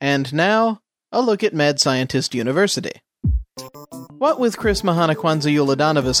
And now, a look at Mad Scientist University. What with Chrismahanukwanza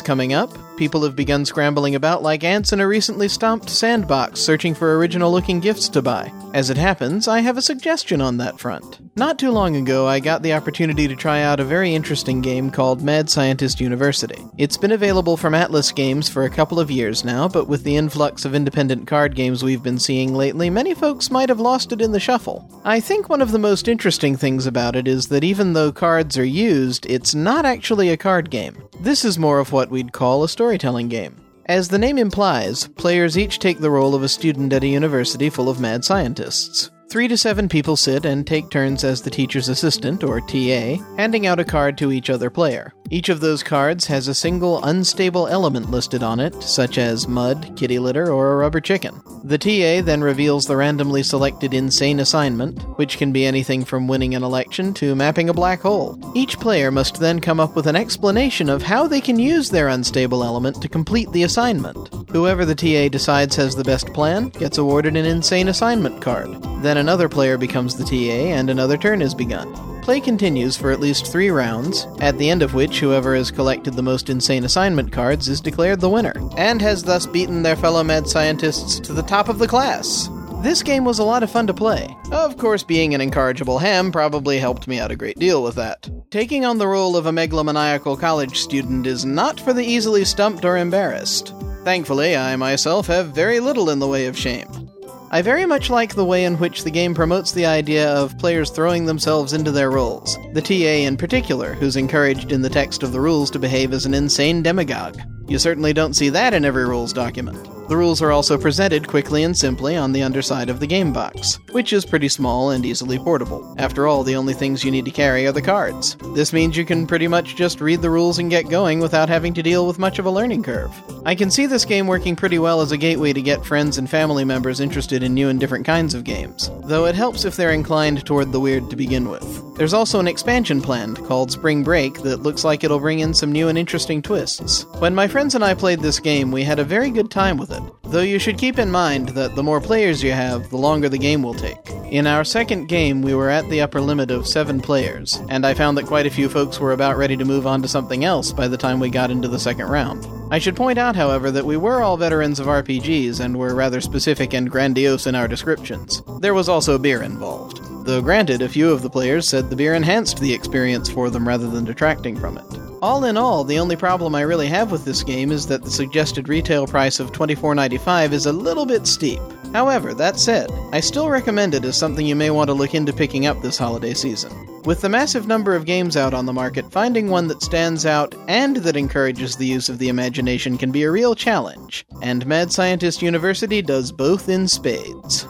coming up, people have begun scrambling about like ants in a recently stomped sandbox searching for original looking gifts to buy. As it happens, I have a suggestion on that front. Not too long ago, I got the opportunity to try out a very interesting game called Mad Scientist University. It's been available from Atlas Games for a couple of years now, but with the influx of independent card games we've been seeing lately, many folks might have lost it in the shuffle. I think one of the most interesting things about it is that even though cards are used, it's not actually a card game. This is more of what we'd call a storytelling game. As the name implies, players each take the role of a student at a university full of mad scientists. Three to seven people sit and take turns as the teacher's assistant, or TA, handing out a card to each other player. Each of those cards has a single unstable element listed on it, such as mud, kitty litter, or a rubber chicken. The TA then reveals the randomly selected insane assignment, which can be anything from winning an election to mapping a black hole. Each player must then come up with an explanation of how they can use their unstable element to complete the assignment. Whoever the TA decides has the best plan gets awarded an insane assignment card. Then another player becomes the TA and another turn is begun. Play continues for at least three rounds, at the end of which whoever has collected the most insane assignment cards is declared the winner, and has thus beaten their fellow mad scientists to the top of the class. This game was a lot of fun to play. Of course, being an incorrigible ham probably helped me out a great deal with that. Taking on the role of a megalomaniacal college student is not for the easily stumped or embarrassed. Thankfully, I myself have very little in the way of shame. I very much like the way in which the game promotes the idea of players throwing themselves into their roles, the TA in particular, who's encouraged in the text of the rules to behave as an insane demagogue. You certainly don't see that in every rules document. The rules are also presented quickly and simply on the underside of the game box, which is pretty small and easily portable. After all, the only things you need to carry are the cards. This means you can pretty much just read the rules and get going without having to deal with much of a learning curve. I can see this game working pretty well as a gateway to get friends and family members interested in new and different kinds of games, though it helps if they're inclined toward the weird to begin with. There's also an expansion planned called Spring Break that looks like it'll bring in some new and interesting twists. When my friends and I played this game, we had a very good time with it. Though you should keep in mind that the more players you have, the longer the game will take. In our second game, we were at the upper limit of seven players, and I found that quite a few folks were about ready to move on to something else by the time we got into the second round. I should point out, however, that we were all veterans of RPGs and were rather specific and grandiose in our descriptions. There was also beer involved. Though granted, a few of the players said the beer enhanced the experience for them rather than detracting from it. All in all, the only problem I really have with this game is that the suggested retail price of $24.95 is a little bit steep. However, that said, I still recommend it as something you may want to look into picking up this holiday season. With the massive number of games out on the market, finding one that stands out and that encourages the use of the imagination can be a real challenge, and Mad Scientist University does both in spades.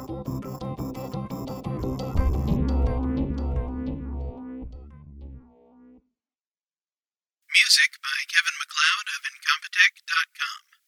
Music by Kevin MacLeod of Incompetech.com.